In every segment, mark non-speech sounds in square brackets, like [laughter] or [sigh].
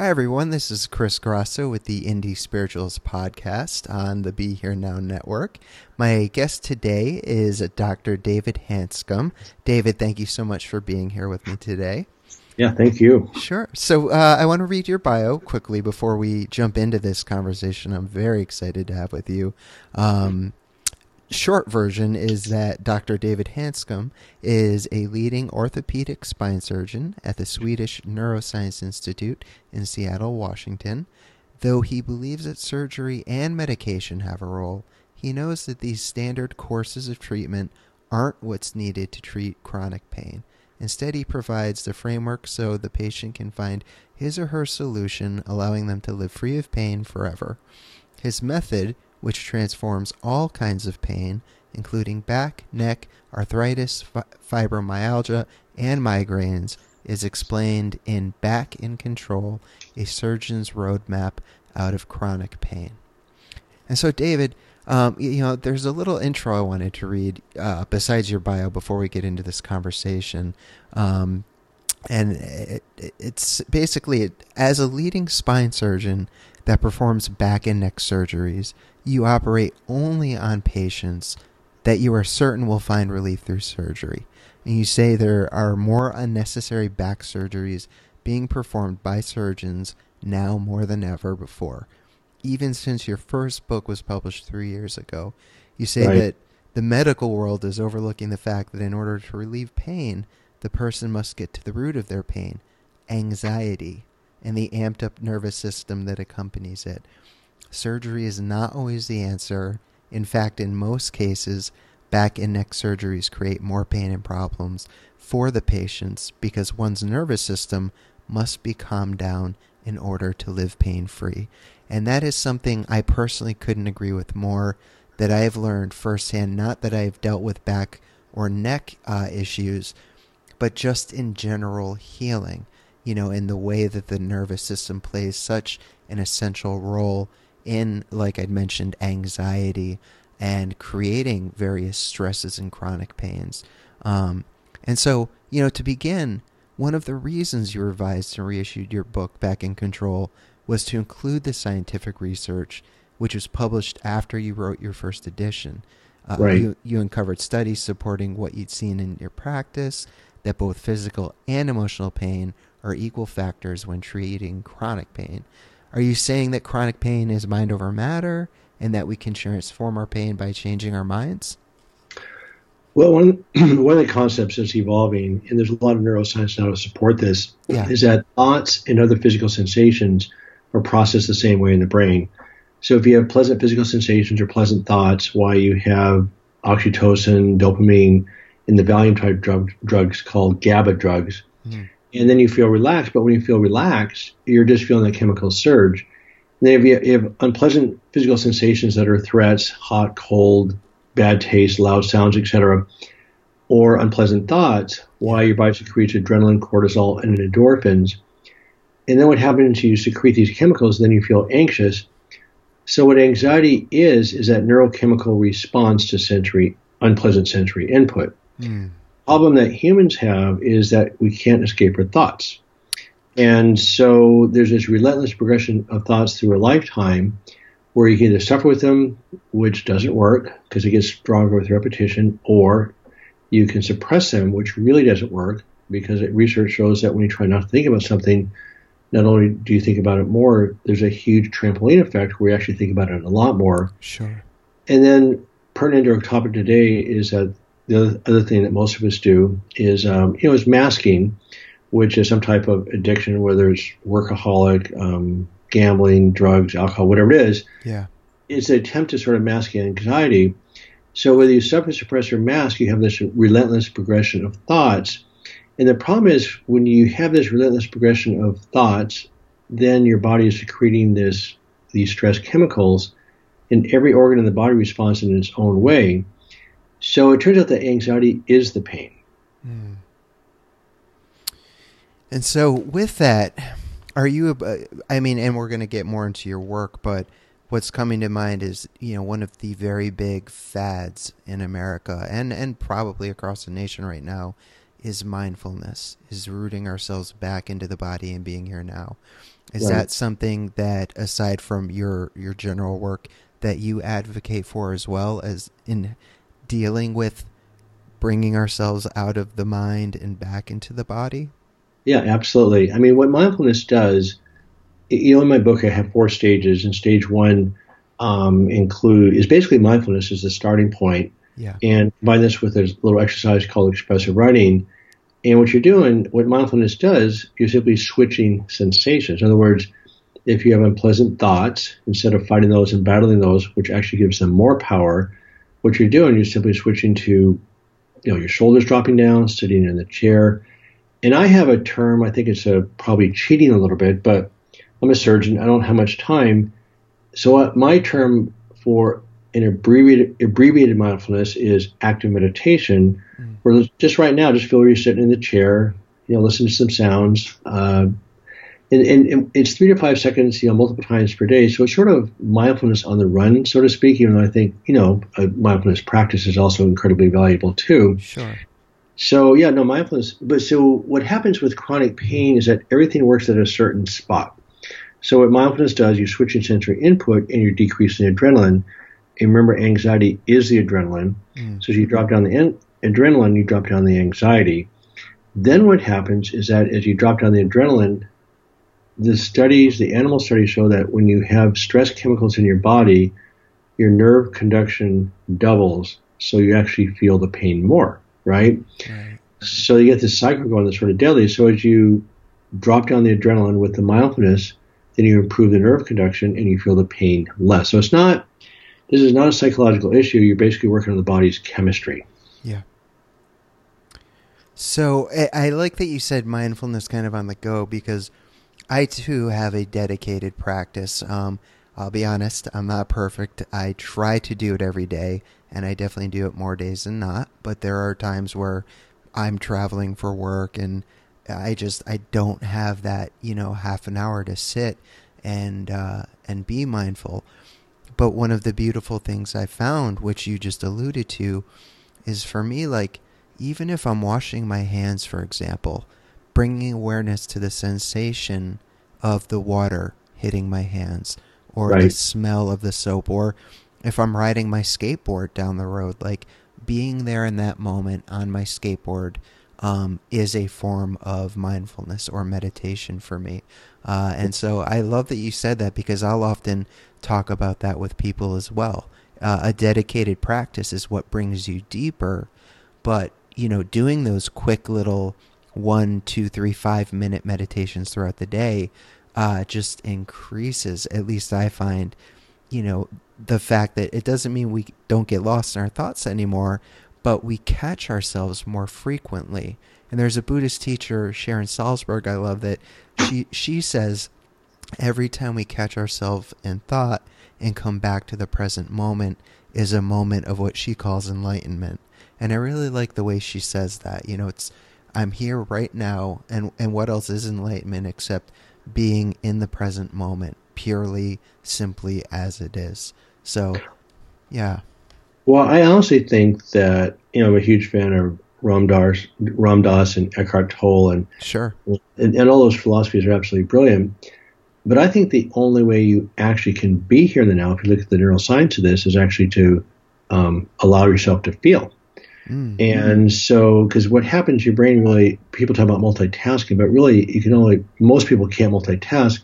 Hi, everyone. This is Chris Grosso with the Indie Spiritualist podcast on the Be Here Now network. My guest today is Dr. David Hanscom. David, thank you so much for being here with me today. Yeah, thank you. Sure. So, uh, I want to read your bio quickly before we jump into this conversation. I'm very excited to have with you. Um, short version is that Dr. David Hanscom is a leading orthopedic spine surgeon at the Swedish Neuroscience Institute in Seattle, Washington. Though he believes that surgery and medication have a role, he knows that these standard courses of treatment aren't what's needed to treat chronic pain. Instead, he provides the framework so the patient can find his or her solution, allowing them to live free of pain forever. His method which transforms all kinds of pain, including back, neck, arthritis, fi- fibromyalgia, and migraines, is explained in Back in Control, a surgeon's roadmap out of chronic pain. And so, David, um, you know, there's a little intro I wanted to read uh, besides your bio before we get into this conversation. Um, and it, it's basically as a leading spine surgeon that performs back and neck surgeries, you operate only on patients that you are certain will find relief through surgery. And you say there are more unnecessary back surgeries being performed by surgeons now more than ever before. Even since your first book was published three years ago, you say right. that the medical world is overlooking the fact that in order to relieve pain, the person must get to the root of their pain anxiety and the amped up nervous system that accompanies it. Surgery is not always the answer. In fact, in most cases, back and neck surgeries create more pain and problems for the patients because one's nervous system must be calmed down in order to live pain free. And that is something I personally couldn't agree with more that I have learned firsthand. Not that I have dealt with back or neck uh, issues, but just in general healing, you know, in the way that the nervous system plays such an essential role in, like I'd mentioned, anxiety and creating various stresses and chronic pains. Um, and so, you know, to begin, one of the reasons you revised and reissued your book Back in Control was to include the scientific research, which was published after you wrote your first edition. Uh, right. You, you uncovered studies supporting what you'd seen in your practice that both physical and emotional pain are equal factors when treating chronic pain. Are you saying that chronic pain is mind over matter and that we can transform our pain by changing our minds? Well, one, [clears throat] one of the concepts that's evolving, and there's a lot of neuroscience now to support this, yeah. is that thoughts and other physical sensations are processed the same way in the brain. So if you have pleasant physical sensations or pleasant thoughts, why you have oxytocin, dopamine, and the Valium type drug, drugs called GABA drugs, mm and then you feel relaxed. But when you feel relaxed, you're just feeling a chemical surge. And then if you, you have unpleasant physical sensations that are threats, hot, cold, bad taste, loud sounds, etc., or unpleasant thoughts, why your body secretes adrenaline, cortisol, and endorphins. And then what happens is you secrete these chemicals, then you feel anxious. So what anxiety is is that neurochemical response to sensory unpleasant sensory input. Mm. Problem that humans have is that we can't escape our thoughts. And so there's this relentless progression of thoughts through a lifetime where you can either suffer with them, which doesn't work because it gets stronger with repetition, or you can suppress them, which really doesn't work because it, research shows that when you try not to think about something, not only do you think about it more, there's a huge trampoline effect where you actually think about it a lot more. Sure. And then pertinent to our topic today is that the other thing that most of us do is, um, you know, is masking, which is some type of addiction, whether it's workaholic, um, gambling, drugs, alcohol, whatever it is. Yeah. It's an attempt to sort of mask anxiety. So whether you suffer, suppress, or mask, you have this relentless progression of thoughts. And the problem is when you have this relentless progression of thoughts, then your body is secreting this these stress chemicals, and every organ in the body responds in its own way. So it turns out that anxiety is the pain. Mm. And so with that, are you? I mean, and we're going to get more into your work, but what's coming to mind is you know one of the very big fads in America and and probably across the nation right now is mindfulness, is rooting ourselves back into the body and being here now. Is right. that something that aside from your your general work that you advocate for as well as in dealing with bringing ourselves out of the mind and back into the body? Yeah, absolutely. I mean, what mindfulness does, you know, in my book, I have four stages, and stage one um, include is basically mindfulness is the starting point. Yeah. And combine this with a little exercise called expressive writing. And what you're doing, what mindfulness does, you're simply switching sensations. In other words, if you have unpleasant thoughts, instead of fighting those and battling those, which actually gives them more power, what you're doing, you're simply switching to, you know, your shoulders dropping down, sitting in the chair. And I have a term, I think it's a, probably cheating a little bit, but I'm a surgeon. I don't have much time. So uh, my term for an abbreviated, abbreviated mindfulness is active meditation, mm. where just right now, just feel you're sitting in the chair, you know, listen to some sounds, uh, and, and, it's three to five seconds, you know, multiple times per day. So it's sort of mindfulness on the run, so to speak. Even though I think you know, a mindfulness practice is also incredibly valuable too. Sure. So yeah, no mindfulness. But so what happens with chronic pain is that everything works at a certain spot. So what mindfulness does, you switch in sensory input and you're decreasing adrenaline. And remember, anxiety is the adrenaline. Mm. So as you drop down the en- adrenaline, you drop down the anxiety. Then what happens is that as you drop down the adrenaline, the studies, the animal studies show that when you have stress chemicals in your body, your nerve conduction doubles, so you actually feel the pain more, right? right. So you get this cycle going that's sort of deadly. So as you drop down the adrenaline with the mindfulness, then you improve the nerve conduction and you feel the pain less. So it's not, this is not a psychological issue. You're basically working on the body's chemistry. Yeah. So I like that you said mindfulness kind of on the go because – I too have a dedicated practice. Um, I'll be honest, I'm not perfect. I try to do it every day, and I definitely do it more days than not. But there are times where I'm traveling for work and I just I don't have that you know half an hour to sit and uh, and be mindful. But one of the beautiful things I found, which you just alluded to, is for me like even if I'm washing my hands, for example, bringing awareness to the sensation of the water hitting my hands or right. the smell of the soap or if I'm riding my skateboard down the road like being there in that moment on my skateboard um, is a form of mindfulness or meditation for me. Uh, and so I love that you said that because I'll often talk about that with people as well. Uh, a dedicated practice is what brings you deeper, but you know, doing those quick little one, two, three, five minute meditations throughout the day uh, just increases, at least I find, you know, the fact that it doesn't mean we don't get lost in our thoughts anymore, but we catch ourselves more frequently. And there's a Buddhist teacher, Sharon Salzberg, I love that she she says every time we catch ourselves in thought and come back to the present moment is a moment of what she calls enlightenment. And I really like the way she says that. You know, it's I'm here right now, and and what else is enlightenment except being in the present moment, purely, simply as it is. So, yeah. Well, I honestly think that you know I'm a huge fan of Ram Dass, Ram Dass and Eckhart Tolle and sure, and, and all those philosophies are absolutely brilliant. But I think the only way you actually can be here in the now, if you look at the neuroscience of this, is actually to um, allow yourself to feel. Mm-hmm. And so, because what happens, your brain really, people talk about multitasking, but really, you can only, most people can't multitask.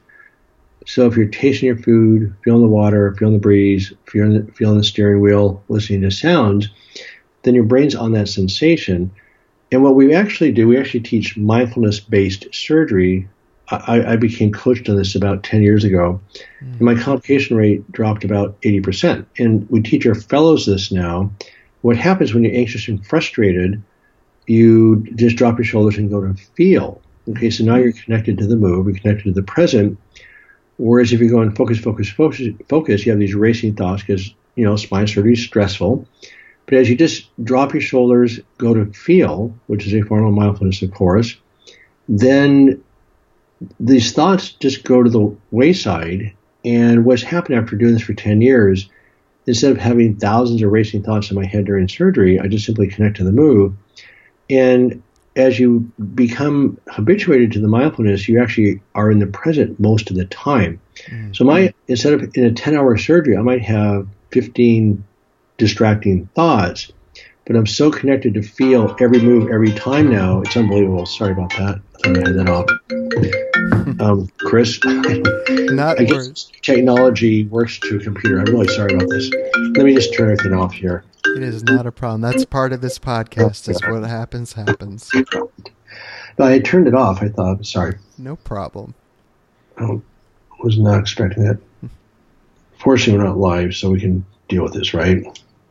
So if you're tasting your food, feeling the water, feeling the breeze, feeling the, feeling the steering wheel, listening to sounds, then your brain's on that sensation. And what we actually do, we actually teach mindfulness based surgery. I, I, became coached on this about 10 years ago. Mm. And my complication rate dropped about 80%. And we teach our fellows this now. What happens when you're anxious and frustrated, you just drop your shoulders and go to feel. Okay, so now you're connected to the move, you're connected to the present. Whereas if you go and focus, focus, focus, focus, you have these racing thoughts because, you know, spine surgery is stressful. But as you just drop your shoulders, go to feel, which is a form of mindfulness, of course, then these thoughts just go to the wayside. And what's happened after doing this for 10 years, instead of having thousands of racing thoughts in my head during surgery, I just simply connect to the move. And as you become habituated to the mindfulness, you actually are in the present most of the time. Mm-hmm. So my instead of in a 10 hour surgery, I might have 15 distracting thoughts, but I'm so connected to feel every move every time now. It's unbelievable. Sorry about that. I'm gonna that off. Um, Chris, not I guess technology works to a computer. I'm really sorry about this. Let me just turn everything off here. It is not a problem. That's part of this podcast. Is what happens happens. No, I turned it off. I thought. Sorry. No problem. I was not expecting that. Fortunately, we're not live, so we can deal with this, right?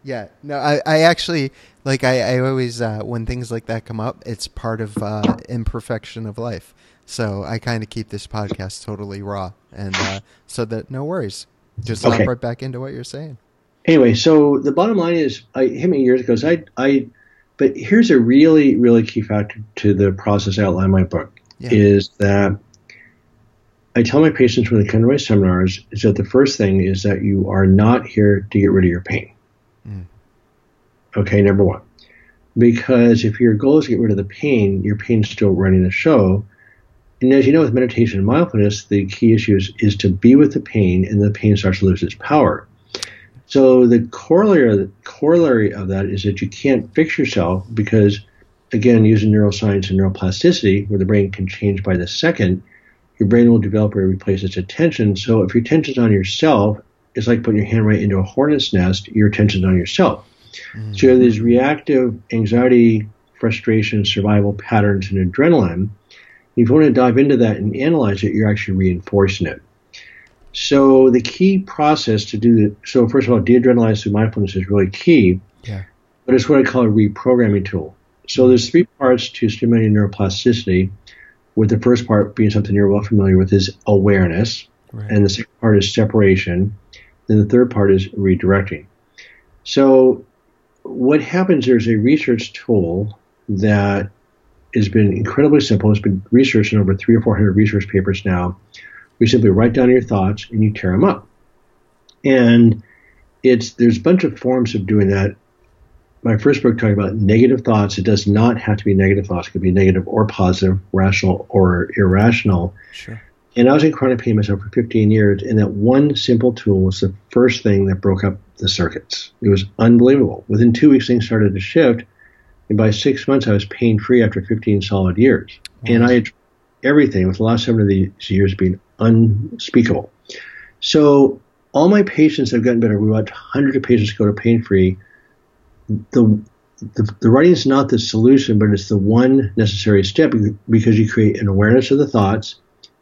Yeah. No, I, I actually like I, I always uh, when things like that come up, it's part of uh, imperfection of life. So I kind of keep this podcast totally raw, and uh, so that no worries. Just okay. right back into what you're saying. Anyway, so the bottom line is, I hit me years ago. So I, I, but here's a really, really key factor to the process I outline in my book yeah. is that I tell my patients when they come to my seminars is that the first thing is that you are not here to get rid of your pain. Okay, number one. Because if your goal is to get rid of the pain, your pain's still running the show. And as you know, with meditation and mindfulness, the key issue is, is to be with the pain, and the pain starts to lose its power. So the corollary, corollary of that is that you can't fix yourself because, again, using neuroscience and neuroplasticity, where the brain can change by the second, your brain will develop or replace its attention. So if your attention's on yourself, it's like putting your hand right into a hornet's nest. Your attention's on yourself. Mm-hmm. So these reactive anxiety, frustration, survival patterns, and adrenaline. If you want to dive into that and analyze it, you're actually reinforcing it. So the key process to do that. So first of all, de-adrenalize through mindfulness is really key. Yeah. But it's what I call a reprogramming tool. So there's three parts to stimulating neuroplasticity. With the first part being something you're well familiar with is awareness, right. and the second part is separation, then the third part is redirecting. So what happens? There's a research tool that has been incredibly simple. It's been researched in over three or four hundred research papers now you simply write down your thoughts and you tear them up. And it's there's a bunch of forms of doing that. My first book talking about negative thoughts. It does not have to be negative thoughts. It could be negative or positive, rational or irrational. Sure. And I was in chronic pain myself for 15 years, and that one simple tool was the first thing that broke up the circuits. It was unbelievable. Within two weeks, things started to shift, and by six months, I was pain free after 15 solid years. And I had everything, with the last seven of these years being unspeakable. So all my patients have gotten better. We've watch hundreds of patients go to pain free. The, the, the writing is not the solution, but it's the one necessary step because you create an awareness of the thoughts.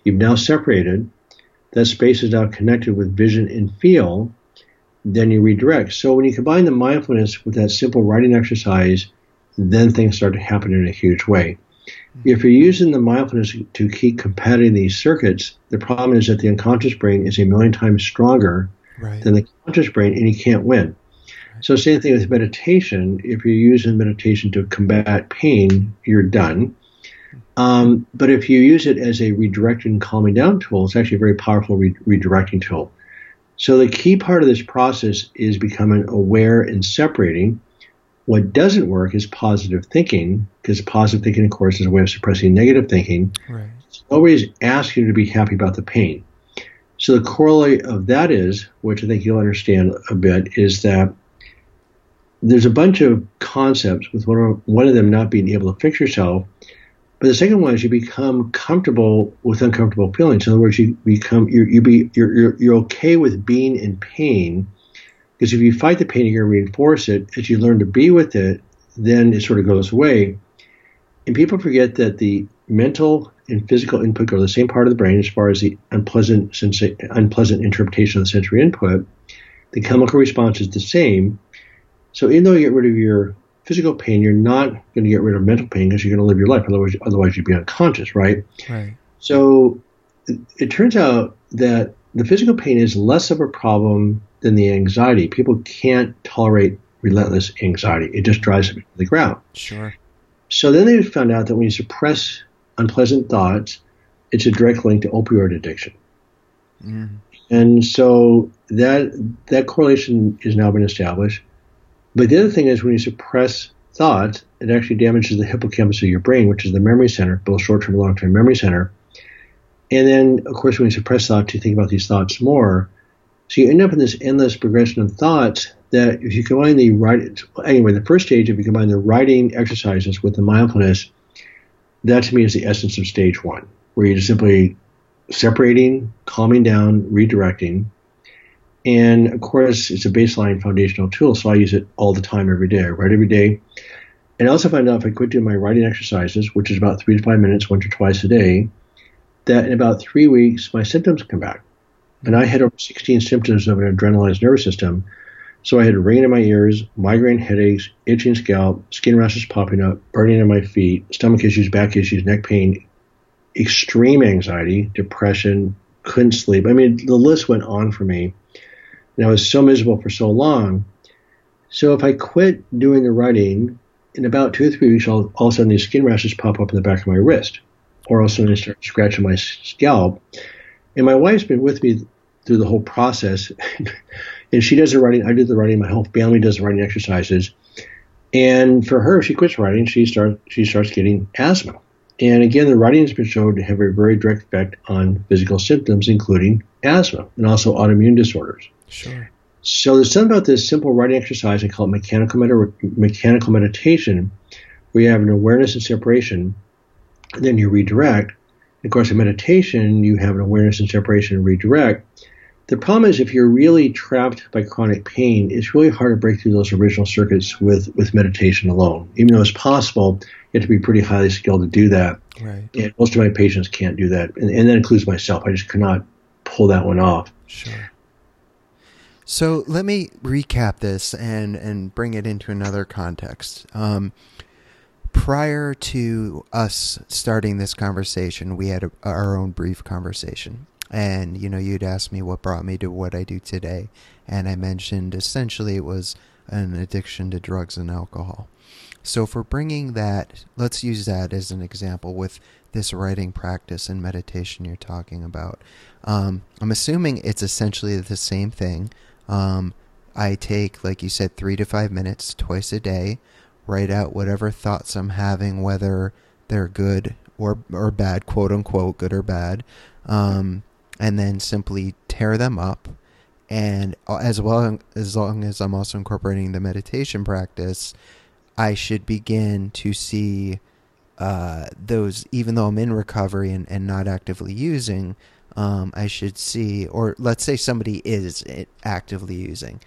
You've now separated. That space is now connected with vision and feel. Then you redirect. So when you combine the mindfulness with that simple writing exercise, then things start to happen in a huge way. If you're using the mindfulness to keep combating these circuits, the problem is that the unconscious brain is a million times stronger right. than the conscious brain, and you can't win. Right. So, same thing with meditation. If you're using meditation to combat pain, you're done. Um, but if you use it as a redirecting, calming down tool, it's actually a very powerful re- redirecting tool. So the key part of this process is becoming aware and separating. What doesn't work is positive thinking, because positive thinking, of course, is a way of suppressing negative thinking. Right. It's always ask you to be happy about the pain. So the corollary of that is, which I think you'll understand a bit, is that there's a bunch of concepts with one of, one of them not being able to fix yourself. But the second one is you become comfortable with uncomfortable feelings. In other words, you become you you be you're, you're you're okay with being in pain because if you fight the pain, you're going to reinforce it. As you learn to be with it, then it sort of goes away. And people forget that the mental and physical input go to the same part of the brain as far as the unpleasant sensa- unpleasant interpretation of the sensory input. The chemical response is the same. So even though you get rid of your physical pain, you're not going to get rid of mental pain because you're going to live your life. Otherwise, otherwise you'd be unconscious, right? Right. So it, it turns out that the physical pain is less of a problem than the anxiety. People can't tolerate relentless anxiety. It just drives them to the ground. Sure. So then they found out that when you suppress unpleasant thoughts, it's a direct link to opioid addiction. Mm. And so that that correlation has now been established. But the other thing is when you suppress thoughts, it actually damages the hippocampus of your brain, which is the memory center, both short-term and long-term memory center. And then, of course, when you suppress thoughts, you think about these thoughts more. So you end up in this endless progression of thoughts that if you combine the right, anyway, the first stage, if you combine the writing exercises with the mindfulness, that to me is the essence of stage one, where you're simply separating, calming down, redirecting. And of course, it's a baseline foundational tool, so I use it all the time, every day. Write every day. And I also find out if I quit doing my writing exercises, which is about three to five minutes once or twice a day, that in about three weeks, my symptoms come back. And I had over 16 symptoms of an adrenalized nervous system. So I had ringing in my ears, migraine headaches, itching scalp, skin rashes popping up, burning in my feet, stomach issues, back issues, neck pain, extreme anxiety, depression, couldn't sleep. I mean, the list went on for me. And I was so miserable for so long. So if I quit doing the writing, in about two or three weeks, all, all of a sudden these skin rashes pop up in the back of my wrist. Or all of a sudden I start scratching my scalp. And my wife's been with me through the whole process. [laughs] and she does the writing, I do the writing, my whole family does the writing exercises. And for her, she quits writing, she starts she starts getting asthma. And again, the writing has been shown to have a very direct effect on physical symptoms, including asthma and also autoimmune disorders. Sure. So there's something about this simple writing exercise. I call it mechanical, med- mechanical meditation, where you have an awareness and separation, and then you redirect. Of course, in meditation, you have an awareness and separation and redirect. The problem is if you're really trapped by chronic pain, it's really hard to break through those original circuits with, with meditation alone. Even though it's possible, you have to be pretty highly skilled to do that. Right. And most of my patients can't do that. And, and that includes myself. I just cannot pull that one off. Sure. So let me recap this and, and bring it into another context. Um, prior to us starting this conversation, we had a, our own brief conversation. And, you know, you'd asked me what brought me to what I do today. And I mentioned essentially it was an addiction to drugs and alcohol. So, for bringing that, let's use that as an example with this writing practice and meditation you're talking about. Um, I'm assuming it's essentially the same thing. Um, I take, like you said, three to five minutes twice a day, write out whatever thoughts I'm having, whether they're good or or bad, quote unquote, good or bad, um, and then simply tear them up. And as well as long as I'm also incorporating the meditation practice, I should begin to see uh, those, even though I'm in recovery and, and not actively using, um, I should see, or let's say somebody is actively using,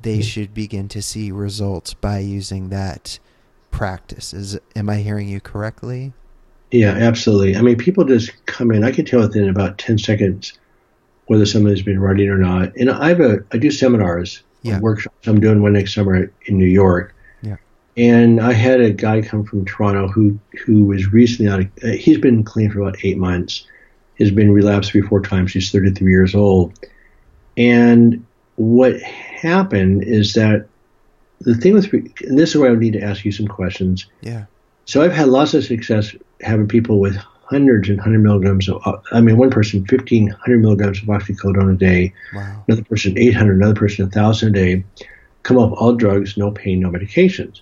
they should begin to see results by using that practice. Is am I hearing you correctly? Yeah, absolutely. I mean, people just come in. I can tell within about ten seconds whether somebody's been writing or not. And I have a I do seminars, yeah. workshops. I'm doing one next summer in New York. Yeah. And I had a guy come from Toronto who who was recently out. Of, uh, he's been clean for about eight months. He's been relapsed three four times. He's 33 years old. And what happened is that the thing with and this is where I need to ask you some questions. Yeah. So I've had lots of success having people with hundreds and hundred milligrams of. I mean, one person fifteen hundred milligrams of oxycodone a day. Wow. Another person eight hundred. Another person a thousand a day. Come off all drugs, no pain, no medications.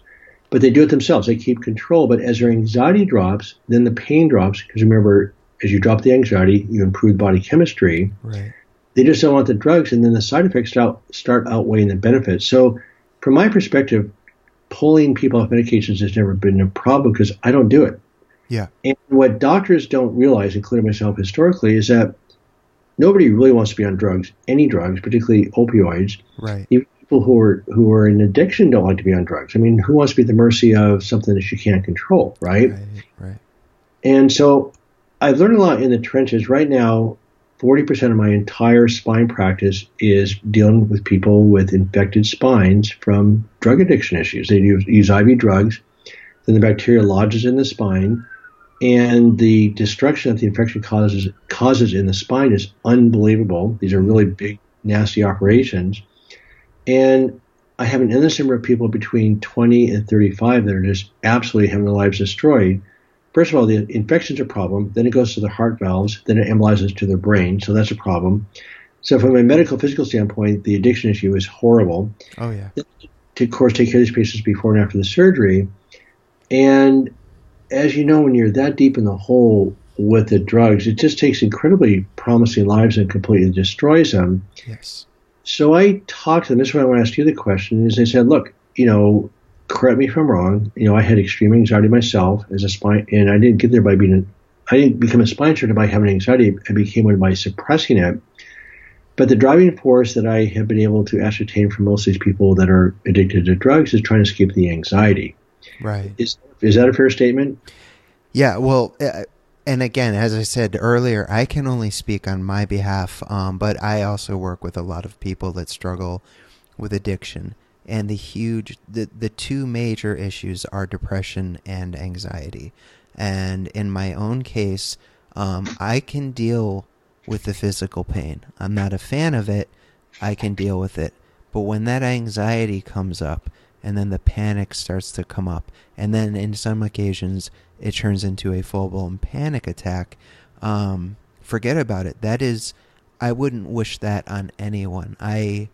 but they do it themselves. They keep control. But as their anxiety drops, then the pain drops. Because remember, as you drop the anxiety, you improve body chemistry. Right. They just don't want the drugs, and then the side effects start, start outweighing the benefits. So, from my perspective, pulling people off medications has never been a problem because I don't do it. Yeah. And what doctors don't realize, including myself historically, is that nobody really wants to be on drugs, any drugs, particularly opioids. Right. Even people who are who are in addiction don't like to be on drugs. I mean, who wants to be at the mercy of something that you can't control, right? Right. Right. And so I've learned a lot in the trenches. Right now, 40% of my entire spine practice is dealing with people with infected spines from drug addiction issues. They use, use IV drugs, then the bacteria lodges in the spine, and the destruction that the infection causes causes in the spine is unbelievable. These are really big, nasty operations, and I have an endless number of people between 20 and 35 that are just absolutely having their lives destroyed First of all, the infection's a problem. Then it goes to the heart valves. Then it embolizes to the brain. So that's a problem. So from a medical physical standpoint, the addiction issue is horrible. Oh yeah. To of course take care of these patients before and after the surgery. And as you know, when you're that deep in the hole with the drugs, it just takes incredibly promising lives and completely destroys them. Yes. So I talked to them. This is why I want to ask you the question. Is they said, look, you know, correct me if I'm wrong. You know, I had extreme anxiety myself as a spine, and I didn't get there by being. A, I didn't become a spine surgeon by having anxiety. I became one by suppressing it. But the driving force that I have been able to ascertain from most of these people that are addicted to drugs is trying to escape the anxiety. Right. Is is that a fair statement? Yeah. Well, uh, and again, as I said earlier, I can only speak on my behalf, um, but I also work with a lot of people that struggle with addiction and the huge the the two major issues are depression and anxiety. And in my own case um, i can deal with the physical pain. I'm not a fan of it. I can deal with it. But when that anxiety comes up and then the panic starts to come up and then in some occasions it turns into a full-blown panic attack um, forget about it. That is i wouldn't wish that on anyone. I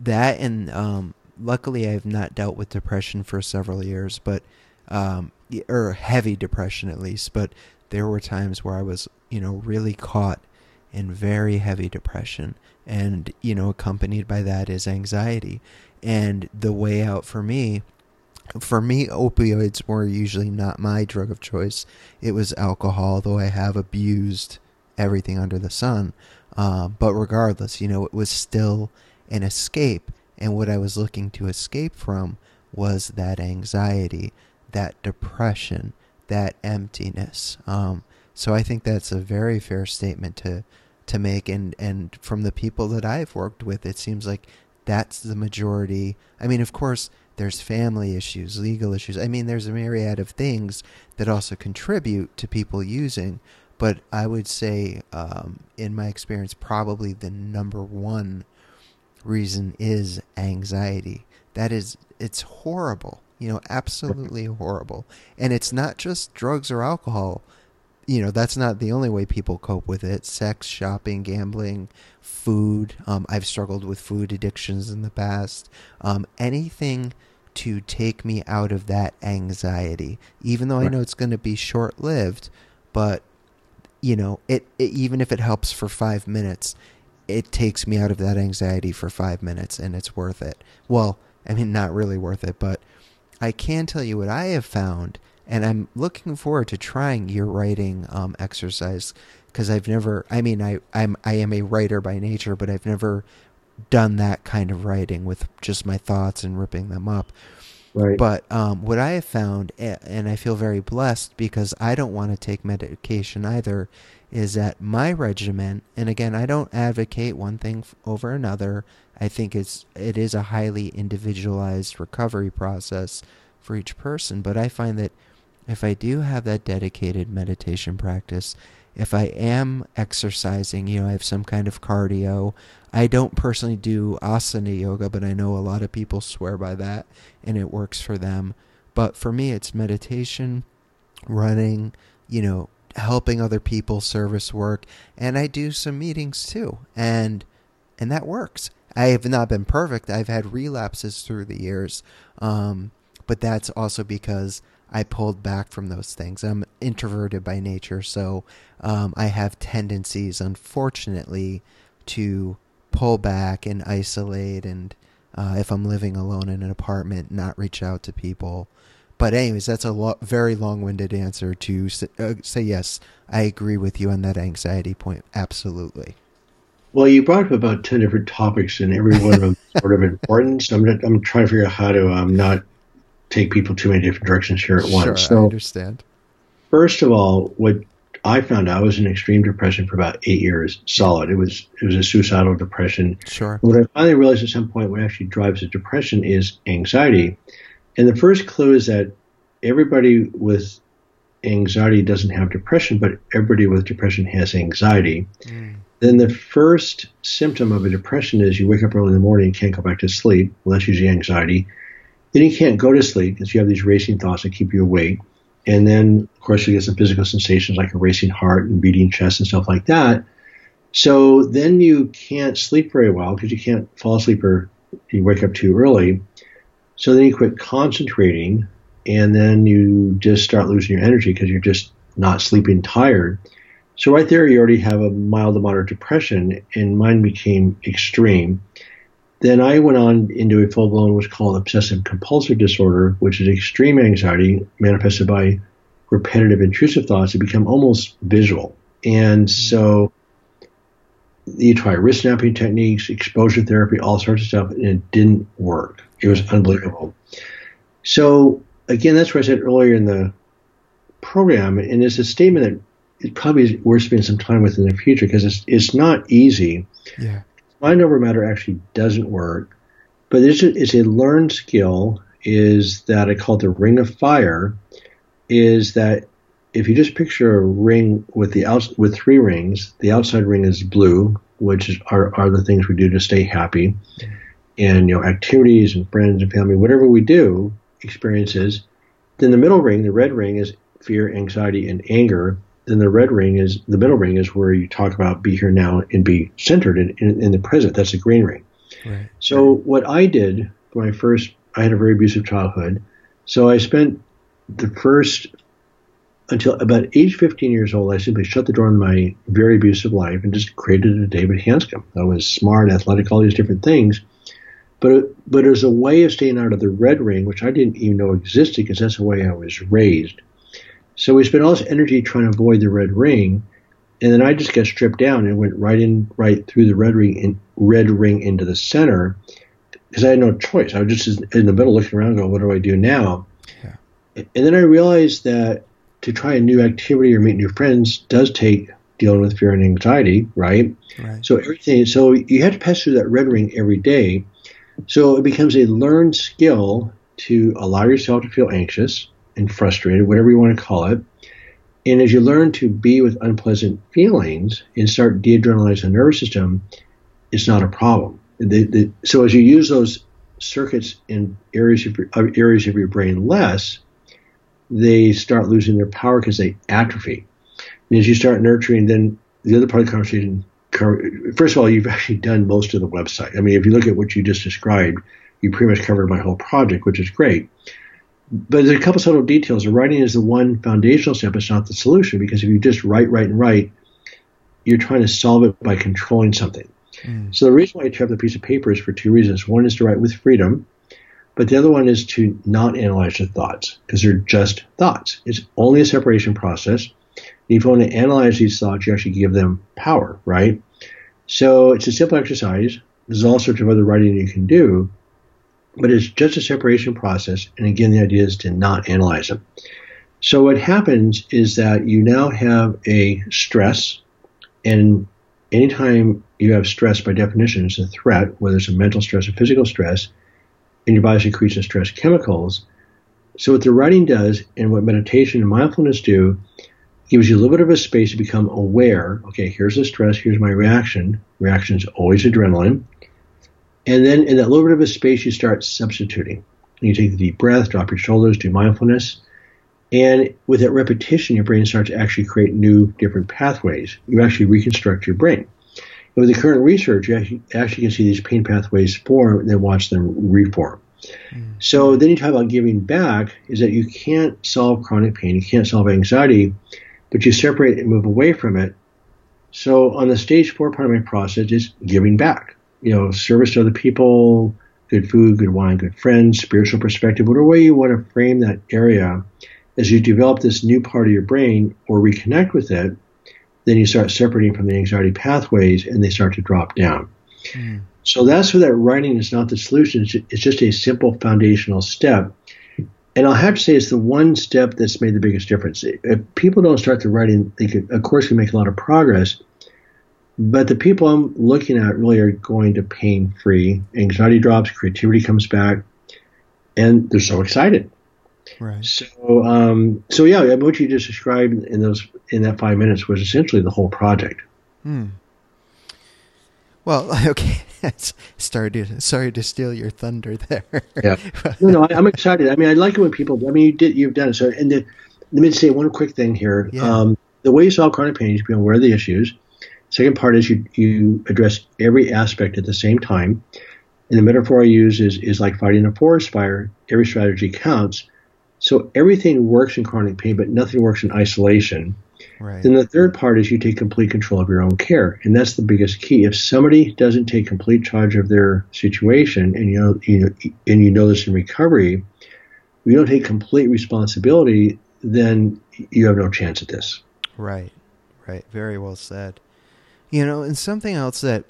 that and um, luckily I've not dealt with depression for several years, but um, or heavy depression at least. But there were times where I was, you know, really caught in very heavy depression, and you know, accompanied by that is anxiety. And the way out for me, for me, opioids were usually not my drug of choice. It was alcohol, though I have abused everything under the sun. Uh, but regardless, you know, it was still an escape and what I was looking to escape from was that anxiety, that depression, that emptiness. Um, so I think that's a very fair statement to to make. And and from the people that I've worked with, it seems like that's the majority. I mean, of course, there's family issues, legal issues. I mean, there's a myriad of things that also contribute to people using. But I would say, um, in my experience, probably the number one reason is anxiety. That is, it's horrible. You know, absolutely horrible. And it's not just drugs or alcohol. You know, that's not the only way people cope with it. Sex, shopping, gambling, food. Um, I've struggled with food addictions in the past. Um, anything to take me out of that anxiety, even though I know it's going to be short lived, but you know, it, it, even if it helps for five minutes, it takes me out of that anxiety for five minutes and it's worth it. Well, I mean, not really worth it, but I can tell you what I have found, and I'm looking forward to trying your writing um, exercise because I've never. I mean, I I'm I am a writer by nature, but I've never done that kind of writing with just my thoughts and ripping them up. Right. But um, what I have found, and I feel very blessed because I don't want to take medication either, is that my regimen, and again, I don't advocate one thing over another. I think it's it is a highly individualized recovery process for each person. But I find that if I do have that dedicated meditation practice, if I am exercising, you know, I have some kind of cardio. I don't personally do asana yoga, but I know a lot of people swear by that and it works for them. But for me, it's meditation, running, you know, helping other people, service work, and I do some meetings too, and and that works. I have not been perfect. I've had relapses through the years, um, but that's also because I pulled back from those things. I'm introverted by nature, so um, I have tendencies, unfortunately, to pull back and isolate, and uh, if I'm living alone in an apartment, not reach out to people. But anyways, that's a lo- very long-winded answer to say, uh, say yes. I agree with you on that anxiety point. Absolutely. Well, you brought up about ten different topics, and every one of them sort of [laughs] important. So I'm, I'm trying to figure out how to um, not take people too many different directions here at once. Sure, so, I understand. First of all, what I found out I was in extreme depression for about eight years solid. It was it was a suicidal depression. Sure. What I finally realized at some point what actually drives a depression is anxiety. And the first clue is that everybody with anxiety doesn't have depression, but everybody with depression has anxiety. Mm. Then the first symptom of a depression is you wake up early in the morning and can't go back to sleep. Well, that's usually anxiety. Then you can't go to sleep because you have these racing thoughts that keep you awake. And then, of course, you get some physical sensations like a racing heart and beating chest and stuff like that. So then you can't sleep very well because you can't fall asleep or you wake up too early. So then you quit concentrating and then you just start losing your energy because you're just not sleeping tired. So right there, you already have a mild to moderate depression, and mine became extreme. Then I went on into a full blown what's called obsessive compulsive disorder, which is extreme anxiety manifested by repetitive intrusive thoughts that become almost visual. And mm-hmm. so you try wrist snapping techniques, exposure therapy, all sorts of stuff, and it didn't work. It was unbelievable. So again, that's what I said earlier in the program, and it's a statement that it probably is worth spending some time with in the future because it's it's not easy. Yeah mind over matter actually doesn't work, but it's a, it's a learned skill. Is that I call it the ring of fire? Is that if you just picture a ring with the out, with three rings, the outside ring is blue, which is, are are the things we do to stay happy, and you know activities and friends and family, whatever we do, experiences. Then the middle ring, the red ring, is fear, anxiety, and anger then the red ring is the middle ring is where you talk about be here now and be centered in, in, in the present. That's the green ring. Right. So what I did for my first, I had a very abusive childhood. So I spent the first until about age 15 years old, I simply shut the door on my very abusive life and just created a David Hanscom. I was smart, athletic, all these different things. But, but as a way of staying out of the red ring, which I didn't even know existed because that's the way I was raised. So we spent all this energy trying to avoid the red ring, and then I just got stripped down and went right in, right through the red ring, in, red ring into the center, because I had no choice. I was just in the middle looking around, going, "What do I do now?" Yeah. And then I realized that to try a new activity or meet new friends does take dealing with fear and anxiety, right? right? So everything. So you have to pass through that red ring every day. So it becomes a learned skill to allow yourself to feel anxious and frustrated, whatever you want to call it. And as you learn to be with unpleasant feelings and start de-adrenalizing the nervous system, it's not a problem. The, the, so as you use those circuits in areas of your, uh, areas of your brain less, they start losing their power because they atrophy. And as you start nurturing, then the other part of the conversation, first of all, you've actually done most of the website. I mean, if you look at what you just described, you pretty much covered my whole project, which is great but there's a couple subtle details. The writing is the one foundational step. It's not the solution because if you just write, write, and write, you're trying to solve it by controlling something. Mm. So the reason why I tear up the piece of paper is for two reasons. One is to write with freedom, but the other one is to not analyze the thoughts because they're just thoughts. It's only a separation process. If you want to analyze these thoughts, you actually give them power, right? So it's a simple exercise. There's all sorts of other writing you can do but it's just a separation process. And again, the idea is to not analyze them. So what happens is that you now have a stress, and anytime you have stress, by definition, it's a threat, whether it's a mental stress or physical stress, and your body secretes the stress chemicals. So what the writing does, and what meditation and mindfulness do, gives you a little bit of a space to become aware. Okay, here's the stress. Here's my reaction. Reaction is always adrenaline. And then in that little bit of a space, you start substituting. You take a deep breath, drop your shoulders, do mindfulness. And with that repetition, your brain starts to actually create new, different pathways. You actually reconstruct your brain. And with the current research, you actually, actually can see these pain pathways form and then watch them reform. Mm. So then you talk about giving back is that you can't solve chronic pain, you can't solve anxiety, but you separate and move away from it. So on the stage four part of my process is giving back. You know, service to other people, good food, good wine, good friends, spiritual perspective, whatever way you want to frame that area, as you develop this new part of your brain or reconnect with it, then you start separating from the anxiety pathways and they start to drop down. Mm. So that's where that writing is not the solution. It's just a simple foundational step. And I'll have to say it's the one step that's made the biggest difference. If people don't start the writing, they could, of course, we make a lot of progress. But the people I'm looking at really are going to pain free. Anxiety drops, creativity comes back, and they're so excited. Right. So, um, so yeah, what you just described in those in that five minutes was essentially the whole project. Hmm. Well, [laughs] okay. [laughs] sorry to sorry to steal your thunder there. yeah. [laughs] No, no, I, am excited. I mean, I like it when people. I mean, you did. You've done it. So, and the, let me say one quick thing here. Yeah. Um, the way you solve chronic pain is be aware of the issues. Second part is you, you address every aspect at the same time. And the metaphor I use is, is like fighting a forest fire. Every strategy counts. So everything works in chronic pain, but nothing works in isolation. Right. Then the third part is you take complete control of your own care, and that's the biggest key. If somebody doesn't take complete charge of their situation, and you know, you know, and you know this in recovery, you don't take complete responsibility, then you have no chance at this. Right, right. Very well said. You know, and something else that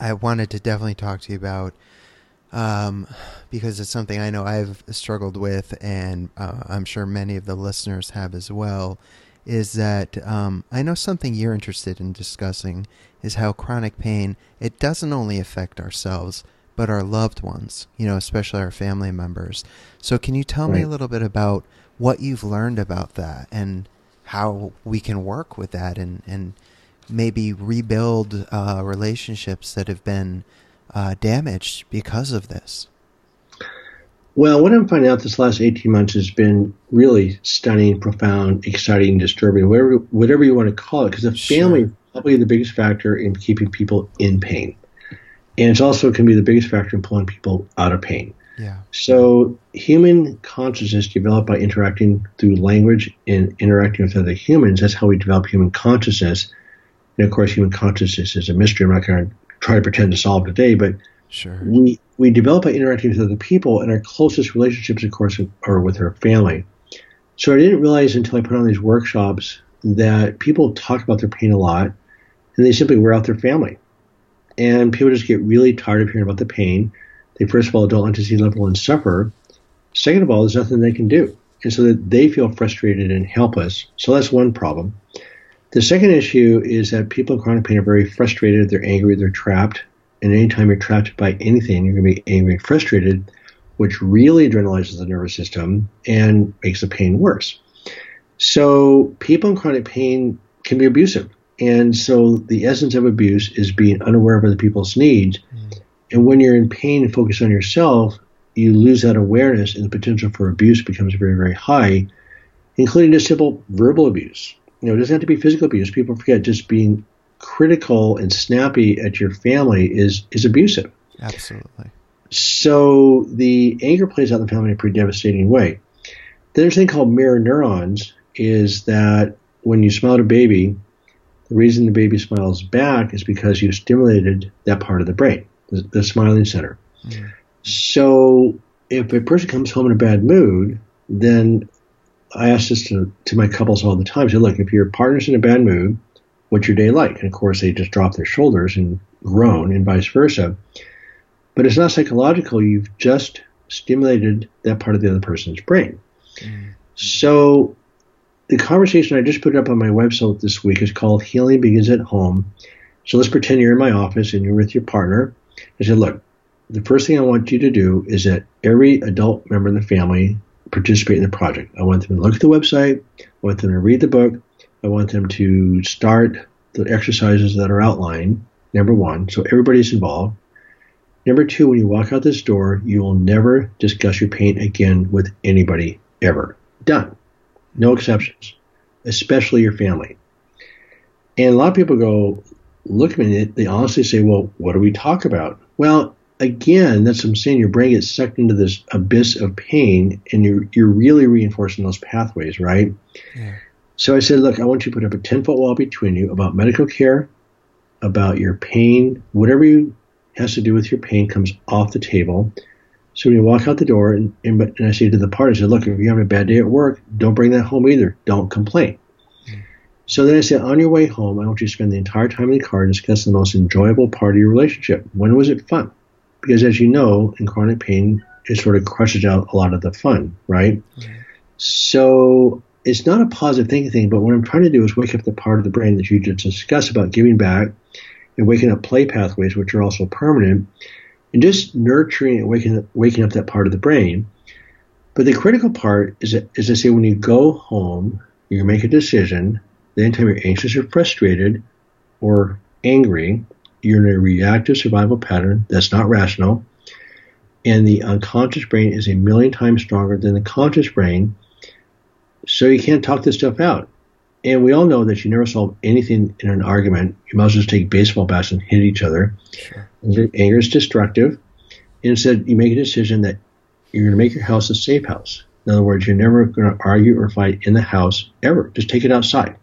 I wanted to definitely talk to you about, um, because it's something I know I've struggled with, and uh, I'm sure many of the listeners have as well, is that um, I know something you're interested in discussing is how chronic pain it doesn't only affect ourselves but our loved ones, you know, especially our family members. So, can you tell right. me a little bit about what you've learned about that and how we can work with that and and maybe rebuild uh, relationships that have been uh, damaged because of this? Well, what I'm finding out this last 18 months has been really stunning, profound, exciting, disturbing, whatever, whatever you want to call it, because the sure. family is probably the biggest factor in keeping people in pain. And it's also can be the biggest factor in pulling people out of pain. Yeah. So human consciousness developed by interacting through language and interacting with other humans. That's how we develop human consciousness. And of course, human consciousness is a mystery. I'm not going to try to pretend to solve today, but sure. we we develop by interacting with other people, and our closest relationships, of course, are with our family. So I didn't realize until I put on these workshops that people talk about their pain a lot, and they simply wear out their family. And people just get really tired of hearing about the pain. They first of all don't want to see loved ones suffer. Second of all, there's nothing they can do, and so that they feel frustrated and helpless. So that's one problem. The second issue is that people in chronic pain are very frustrated, they're angry, they're trapped. And anytime you're trapped by anything, you're going to be angry and frustrated, which really adrenalizes the nervous system and makes the pain worse. So people in chronic pain can be abusive. And so the essence of abuse is being unaware of other people's needs. Mm. And when you're in pain and focus on yourself, you lose that awareness and the potential for abuse becomes very, very high, including just simple verbal abuse you know, it doesn't have to be physical abuse. People forget just being critical and snappy at your family is is abusive. Absolutely. So the anger plays out in the family in a pretty devastating way. There's a thing called mirror neurons is that when you smile at a baby, the reason the baby smiles back is because you stimulated that part of the brain, the, the smiling center. Mm. So if a person comes home in a bad mood, then I ask this to, to my couples all the time. Say, look, if your partner's in a bad mood, what's your day like? And of course, they just drop their shoulders and groan, and vice versa. But it's not psychological. You've just stimulated that part of the other person's brain. Mm. So the conversation I just put up on my website this week is called Healing Begins at Home. So let's pretend you're in my office and you're with your partner. I said, look, the first thing I want you to do is that every adult member in the family participate in the project. I want them to look at the website. I want them to read the book. I want them to start the exercises that are outlined. Number one, so everybody's involved. Number two, when you walk out this door, you will never discuss your pain again with anybody ever. Done. No exceptions, especially your family. And a lot of people go, look at me, they honestly say, well, what do we talk about? Well, again, that's what I'm saying. Your brain gets sucked into this abyss of pain, and you're you're really reinforcing those pathways, right? Yeah. So I said, look, I want you to put up a 10 foot wall between you about medical care, about your pain, whatever you has to do with your pain comes off the table. So when you walk out the door, and, and, and I say to the party, I said, look, if you're having a bad day at work, don't bring that home either. Don't complain. Mm. So then I said, on your way home, I want you to spend the entire time in the car discussing the most enjoyable part of your relationship. When was it fun? Because as you know, in chronic pain, it sort of crushes out a lot of the fun, right? Mm. So it's not a positive thinking thing, but what I'm trying to do is wake up the part of the brain that you just discussed about giving back and waking up play pathways, which are also permanent, and just nurturing and waking up, waking up that part of the brain. But the critical part is, that, is to say when you go home, you make a decision. The anytime you're anxious or frustrated or angry, you're in a reactive survival pattern that's not rational. And the unconscious brain is a million times stronger than the conscious brain so you can't talk this stuff out. And we all know that you never solve anything in an argument. You might as well just take baseball bats and hit each other. Sure. Anger is destructive. Instead, you make a decision that you're going to make your house a safe house. In other words, you're never going to argue or fight in the house ever. Just take it outside.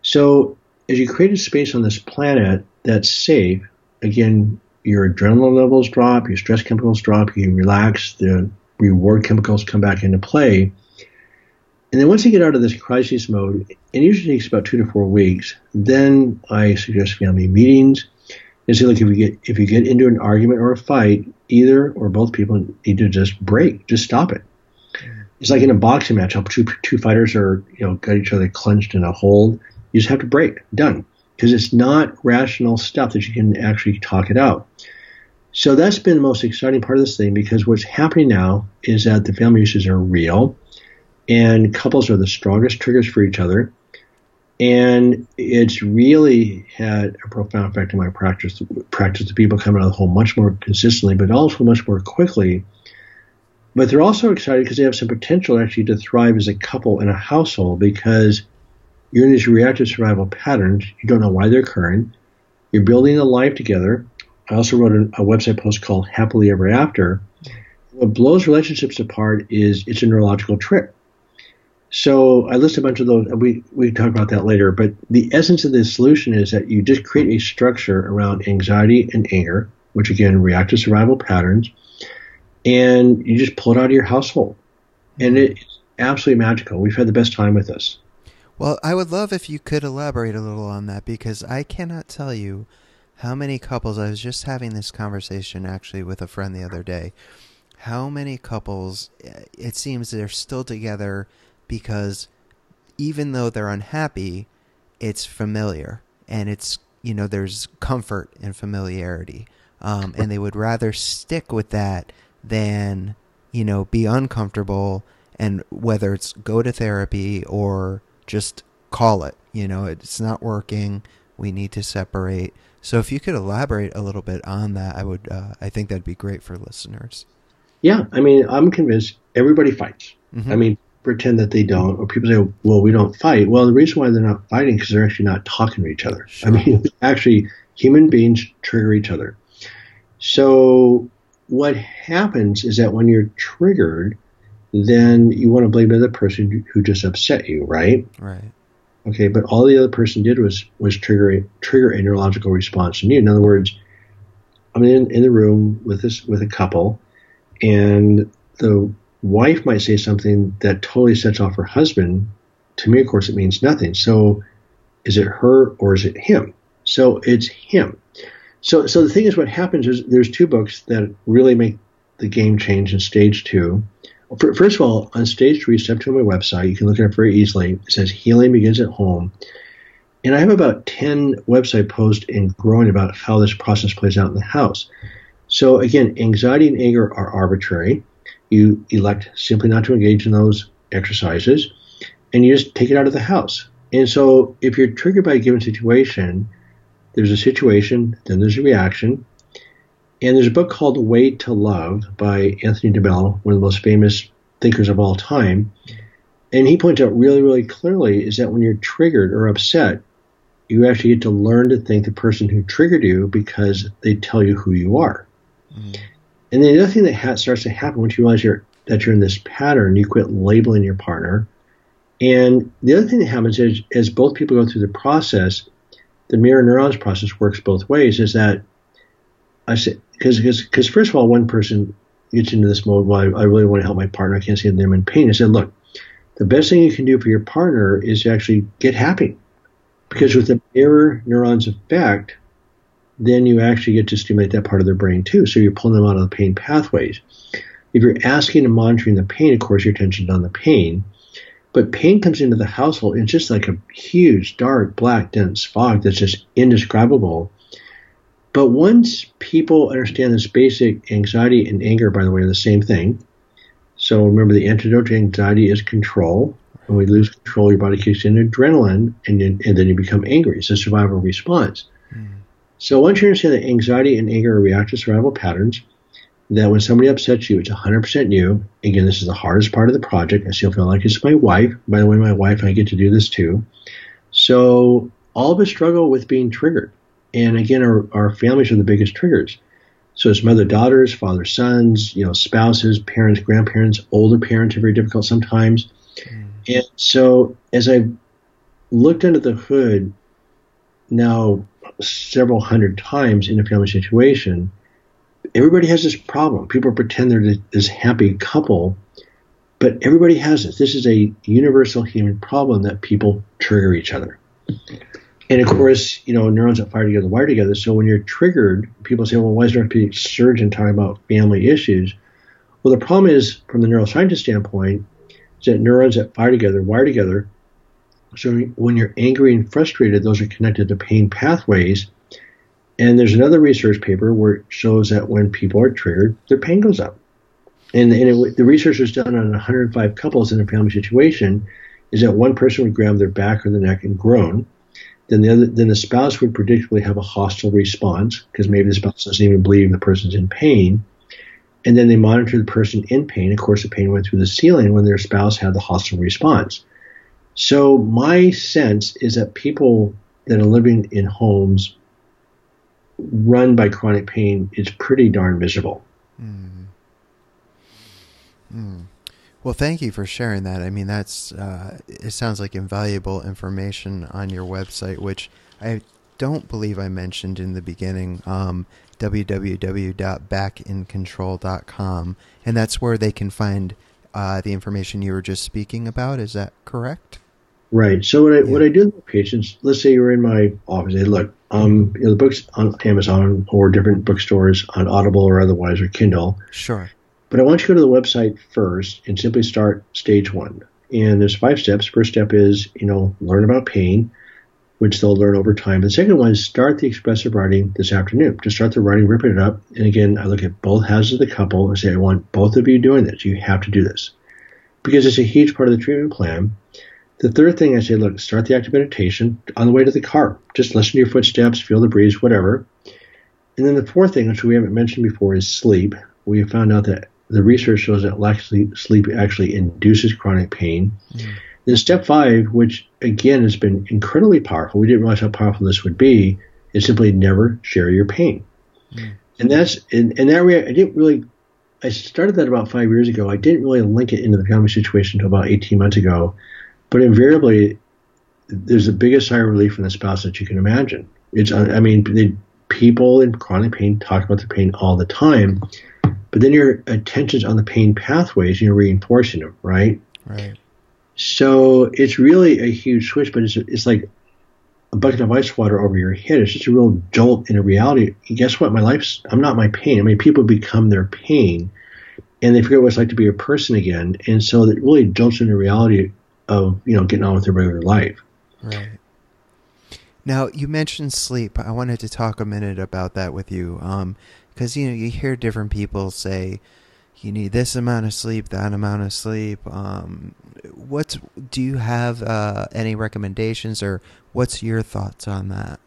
So, as you create a space on this planet that's safe, again, your adrenaline levels drop, your stress chemicals drop, you relax, the reward chemicals come back into play and then once you get out of this crisis mode, it usually takes about two to four weeks. Then I suggest family meetings and say, look, if you get if you get into an argument or a fight, either or both people need to just break, just stop it. Mm-hmm. It's like in a boxing match, how two two fighters are you know got each other clenched in a hold. You just have to break, done, because it's not rational stuff that you can actually talk it out. So that's been the most exciting part of this thing because what's happening now is that the family issues are real and couples are the strongest triggers for each other. And it's really had a profound effect on my practice. Practice the people coming out of the hole much more consistently, but also much more quickly. But they're also excited because they have some potential actually to thrive as a couple in a household because you're in these reactive survival patterns. You don't know why they're occurring. You're building a life together. I also wrote a, a website post called Happily Ever After. What blows relationships apart is it's a neurological trick so I list a bunch of those. We we talk about that later. But the essence of this solution is that you just create a structure around anxiety and anger, which again react to survival patterns, and you just pull it out of your household, and mm-hmm. it's absolutely magical. We've had the best time with this. Well, I would love if you could elaborate a little on that because I cannot tell you how many couples. I was just having this conversation actually with a friend the other day. How many couples? It seems they're still together because even though they're unhappy, it's familiar and it's you know there's comfort and familiarity, um, and they would rather stick with that than you know be uncomfortable and whether it's go to therapy or just call it you know it's not working we need to separate. So if you could elaborate a little bit on that i would uh, i think that'd be great for listeners. Yeah i mean i'm convinced everybody fights. Mm-hmm. i mean pretend that they don't, or people say, well, we don't fight. Well, the reason why they're not fighting is because they're actually not talking to each other. Sure. I mean, [laughs] actually, human beings trigger each other. So what happens is that when you're triggered, then you want to blame the other person who just upset you, right? Right. Okay, but all the other person did was was trigger trigger a neurological response in you. In other words, I'm in in the room with this with a couple, and the wife might say something that totally sets off her husband. To me, of course, it means nothing. So is it her or is it him? So it's him. So, so the thing is, what happens is there's two books that really make the game change in stage two. First of all, on stage three, step two on my website, you can look it up very easily. It says healing begins at home. And I have about 10 website posts and growing about how this process plays out in the house. So again, anxiety and anger are arbitrary you elect simply not to engage in those exercises and you just take it out of the house. And so if you're triggered by a given situation, there's a situation, then there's a reaction. And there's a book called The Way to Love by Anthony DeMello, one of the most famous thinkers of all time. And he points out really, really clearly is that when you're triggered or upset, you actually get to learn to thank the person who triggered you because they tell you who you are. Mm. And then the other thing that ha- starts to happen once you realize you're, that you're in this pattern, you quit labeling your partner. And the other thing that happens is, as both people go through the process, the mirror neurons process works both ways. Is that I say because because first of all, one person gets into this mode. Well, I, I really want to help my partner. I can't see them in pain. I said, look, the best thing you can do for your partner is to actually get happy, because with the mirror neurons effect, then you actually get to stimulate that part of their brain too. So you're pulling them out of the pain pathways. If you're asking and monitoring the pain, of course, your attention's on the pain. But pain comes into the household, it's just like a huge, dark, black, dense fog that's just indescribable. But once people understand this basic anxiety and anger, by the way, are the same thing. So remember, the antidote to anxiety is control. When we lose control, your body kicks in adrenaline, and, and then you become angry. It's a survival response. So once you understand that anxiety and anger are reactive survival patterns, that when somebody upsets you, it's 100% you. Again, this is the hardest part of the project. I still feel like it's my wife. By the way, my wife, I get to do this too. So all of us struggle with being triggered. And again, our, our families are the biggest triggers. So it's mother daughters, father sons, you know, spouses, parents, grandparents, older parents are very difficult sometimes. Mm. And so as I looked under the hood now several hundred times in a family situation, everybody has this problem. People pretend they're this happy couple, but everybody has this. This is a universal human problem that people trigger each other. And of course, you know, neurons that fire together wire together. So when you're triggered, people say, well, why is there a surgeon talking about family issues? Well, the problem is, from the neuroscientist standpoint, is that neurons that fire together wire together. So when you're angry and frustrated, those are connected to pain pathways. And there's another research paper where it shows that when people are triggered, their pain goes up. And, and it, the research was done on 105 couples in a family situation. Is that one person would grab their back or the neck and groan, then the other, then the spouse would predictably have a hostile response because maybe the spouse doesn't even believe the person's in pain, and then they monitor the person in pain. Of course, the pain went through the ceiling when their spouse had the hostile response. So my sense is that people that are living in homes run by chronic pain is pretty darn miserable. Mm. Mm. Well, thank you for sharing that. I mean, that's uh, it sounds like invaluable information on your website, which I don't believe I mentioned in the beginning. Um, www.backincontrol.com, and that's where they can find uh, the information you were just speaking about. Is that correct? Right. So what I yeah. what I do with patients, let's say you're in my office, they look, um, you know, the books on Amazon or different bookstores on Audible or otherwise or Kindle. Sure. But I want you to go to the website first and simply start stage one. And there's five steps. First step is, you know, learn about pain, which they'll learn over time. The second one is start the expressive writing this afternoon. Just start the writing, ripping it up. And again, I look at both halves of the couple and say, I want both of you doing this. You have to do this because it's a huge part of the treatment plan. The third thing I say, look, start the active meditation on the way to the car. Just listen to your footsteps, feel the breeze, whatever. And then the fourth thing, which we haven't mentioned before, is sleep. We have found out that the research shows that lack of sleep actually induces chronic pain. Mm. Then step five, which again has been incredibly powerful, we didn't realize how powerful this would be, is simply never share your pain. Mm. And that's and, and that I didn't really I started that about five years ago. I didn't really link it into the family situation until about 18 months ago. But invariably, there's the biggest sigh of relief from the spouse that you can imagine. It's, uh, I mean, the people in chronic pain talk about the pain all the time, but then your attention's on the pain pathways and you're reinforcing them, right? Right. So it's really a huge switch, but it's, it's like a bucket of ice water over your head. It's just a real jolt in a reality. And guess what? My life's, I'm not my pain. I mean, people become their pain and they forget what it's like to be a person again. And so it really jolts into reality of you know getting on with their regular life. Right. Now you mentioned sleep. I wanted to talk a minute about that with you, because um, you know you hear different people say you need this amount of sleep, that amount of sleep. Um, what's do you have uh, any recommendations, or what's your thoughts on that?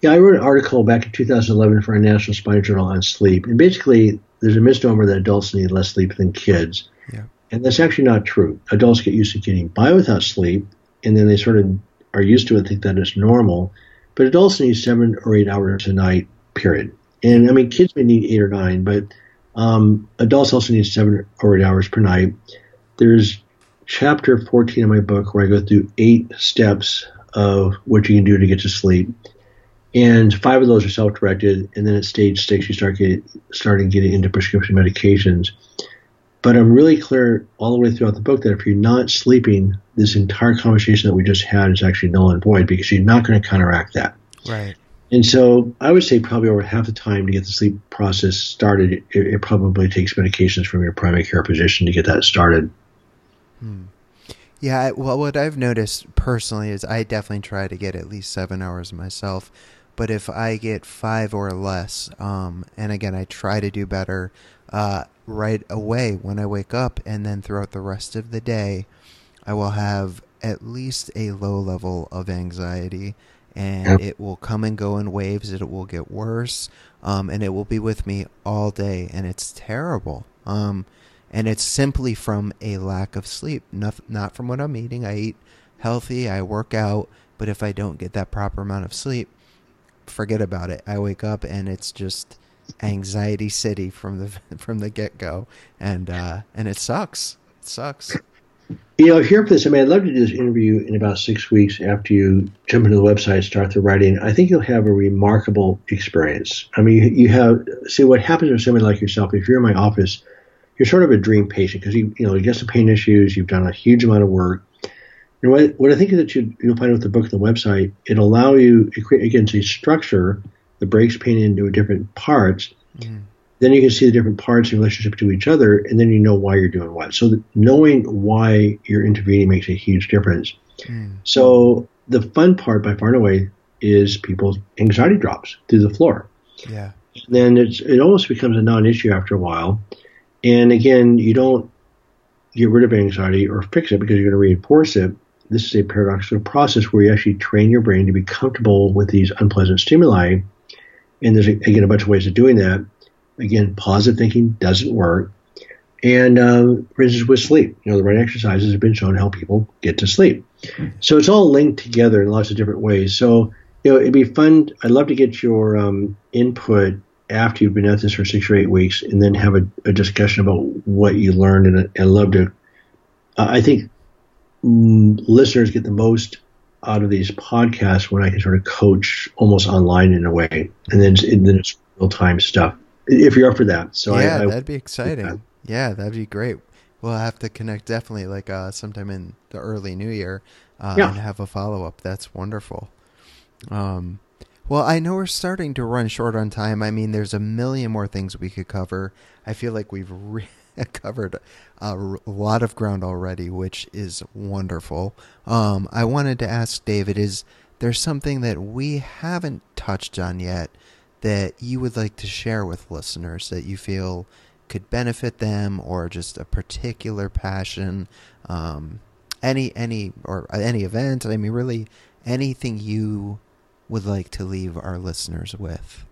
Yeah, I wrote an article back in 2011 for a National Spine Journal on sleep, and basically there's a misnomer that adults need less sleep than kids. Yeah. And that's actually not true. Adults get used to getting by without sleep, and then they sort of are used to it, and think that it's normal. But adults need seven or eight hours a night, period. And I mean, kids may need eight or nine, but um, adults also need seven or eight hours per night. There's chapter 14 of my book where I go through eight steps of what you can do to get to sleep. And five of those are self-directed, and then at stage six, you start getting starting getting into prescription medications. But I'm really clear all the way throughout the book that if you're not sleeping, this entire conversation that we just had is actually null and void because you're not going to counteract that. Right. And so I would say probably over half the time to get the sleep process started, it, it probably takes medications from your primary care physician to get that started. Hmm. Yeah, well, what I've noticed personally is I definitely try to get at least seven hours myself. But if I get five or less, um, and again, I try to do better uh, right away when I wake up, and then throughout the rest of the day, I will have at least a low level of anxiety and it will come and go in waves. It will get worse, um, and it will be with me all day, and it's terrible. Um, and it's simply from a lack of sleep, not not from what I'm eating. I eat healthy, I work out, but if I don't get that proper amount of sleep, forget about it. I wake up and it's just anxiety city from the [laughs] from the get go, and uh, and it sucks. It sucks. You know, up for this, I mean, I'd love to do this interview in about six weeks after you jump into the website, start the writing. I think you'll have a remarkable experience. I mean, you have see what happens with somebody like yourself. If you're in my office, you're sort of a dream patient because you you know you get some pain issues, you've done a huge amount of work. And what, what I think is that you, you'll find with the book and the website, it'll allow you, it create, again, a structure that breaks painted into different parts. Mm then you can see the different parts in relationship to each other, and then you know why you're doing what. So knowing why you're intervening makes a huge difference. Mm. So the fun part, by far and away, is people's anxiety drops through the floor. Yeah. And then it's it almost becomes a non-issue after a while. And again, you don't get rid of anxiety or fix it because you're going to reinforce it. This is a paradoxical process where you actually train your brain to be comfortable with these unpleasant stimuli. And there's again a bunch of ways of doing that Again, positive thinking doesn't work. And uh, for instance, with sleep, you know, the right exercises have been shown to help people get to sleep. So it's all linked together in lots of different ways. So, you know, it'd be fun. I'd love to get your um, input after you've been at this for six or eight weeks and then have a, a discussion about what you learned. And I'd love to, uh, I think mm, listeners get the most out of these podcasts when I can sort of coach almost online in a way. And then, and then it's real time stuff if you're up for that. So yeah, I, I, that'd be exciting. Yeah, that'd be great. We'll have to connect definitely like uh, sometime in the early new year uh, yeah. and have a follow up. That's wonderful. Um, well, I know we're starting to run short on time. I mean, there's a million more things we could cover. I feel like we've re- [laughs] [laughs] covered a lot of ground already, which is wonderful. Um, I wanted to ask David: Is there something that we haven't touched on yet that you would like to share with listeners that you feel could benefit them or just a particular passion? Um, any any or any event? I mean really anything you would like to leave our listeners with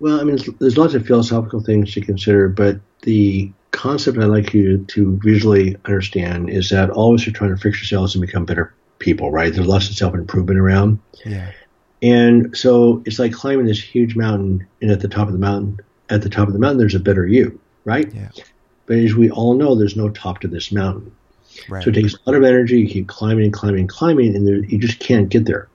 well i mean there's lots of philosophical things to consider but the concept i'd like you to visually understand is that always you're trying to fix yourselves and become better people right there's lots of self-improvement around yeah and so it's like climbing this huge mountain, and at the top of the mountain, at the top of the mountain, there's a better you, right? Yeah. But as we all know, there's no top to this mountain. Right. So it takes a lot of energy. You keep climbing and climbing and climbing, and there, you just can't get there.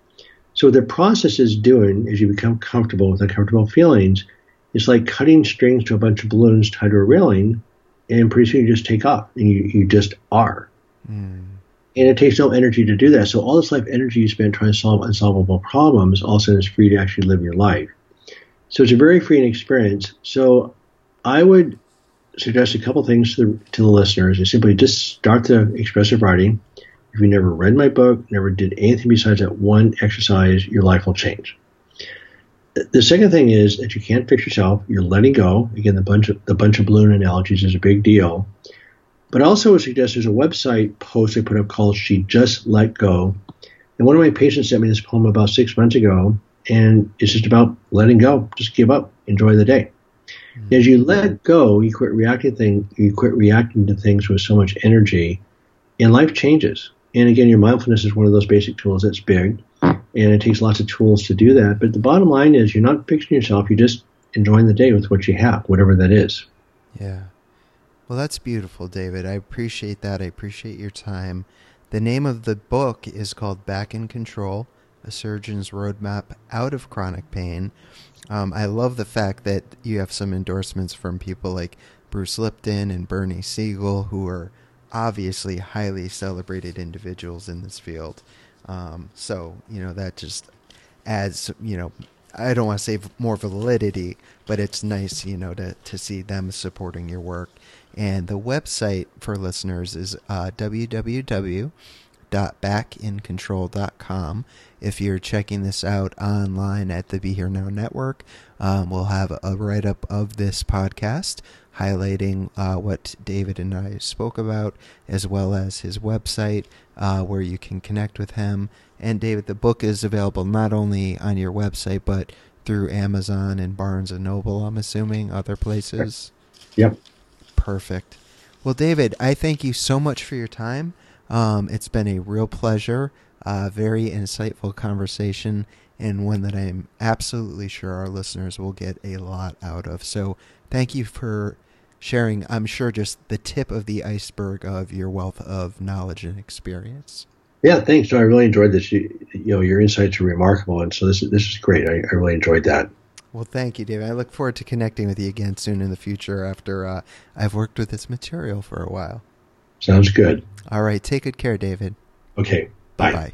So what the process is doing is you become comfortable with uncomfortable feelings, it's like cutting strings to a bunch of balloons tied to a railing, and pretty soon you just take off, and you, you just are. Mm and it takes no energy to do that. So all this life energy you spend trying to solve unsolvable problems all of a sudden is free to actually live your life. So it's a very freeing experience. So I would suggest a couple things to the, to the listeners is simply just start the expressive writing. If you never read my book, never did anything besides that one exercise, your life will change. The second thing is that you can't fix yourself. You're letting go. Again, the bunch of the bunch of balloon analogies is a big deal. But also suggest there's a website post I put up called She Just Let Go. And one of my patients sent me this poem about six months ago, and it's just about letting go. Just give up. Enjoy the day. Mm-hmm. As you let go, you quit reacting thing you quit reacting to things with so much energy, and life changes. And again, your mindfulness is one of those basic tools that's big. and it takes lots of tools to do that. But the bottom line is, you're not fixing yourself; you're just enjoying the day with what you have, whatever that is. Yeah. Well, that's beautiful, David. I appreciate that. I appreciate your time. The name of the book is called Back in Control A Surgeon's Roadmap Out of Chronic Pain. Um, I love the fact that you have some endorsements from people like Bruce Lipton and Bernie Siegel, who are obviously highly celebrated individuals in this field. Um, so, you know, that just adds, you know, I don't want to say more validity, but it's nice, you know, to, to see them supporting your work. And the website for listeners is uh, www.backincontrol.com. If you're checking this out online at the Be Here Now Network, um, we'll have a write up of this podcast highlighting uh, what David and I spoke about, as well as his website uh, where you can connect with him. And David, the book is available not only on your website, but through Amazon and Barnes and Noble, I'm assuming, other places. Yep. Perfect. Well, David, I thank you so much for your time. Um, it's been a real pleasure, uh, very insightful conversation, and one that I'm absolutely sure our listeners will get a lot out of. So, thank you for sharing, I'm sure, just the tip of the iceberg of your wealth of knowledge and experience. Yeah, thanks. No, I really enjoyed this. You, you, know, your insights are remarkable, and so this this is great. I, I really enjoyed that. Well, thank you, David. I look forward to connecting with you again soon in the future after uh, I've worked with this material for a while. Sounds good. All right. Take good care, David. Okay. Bye bye.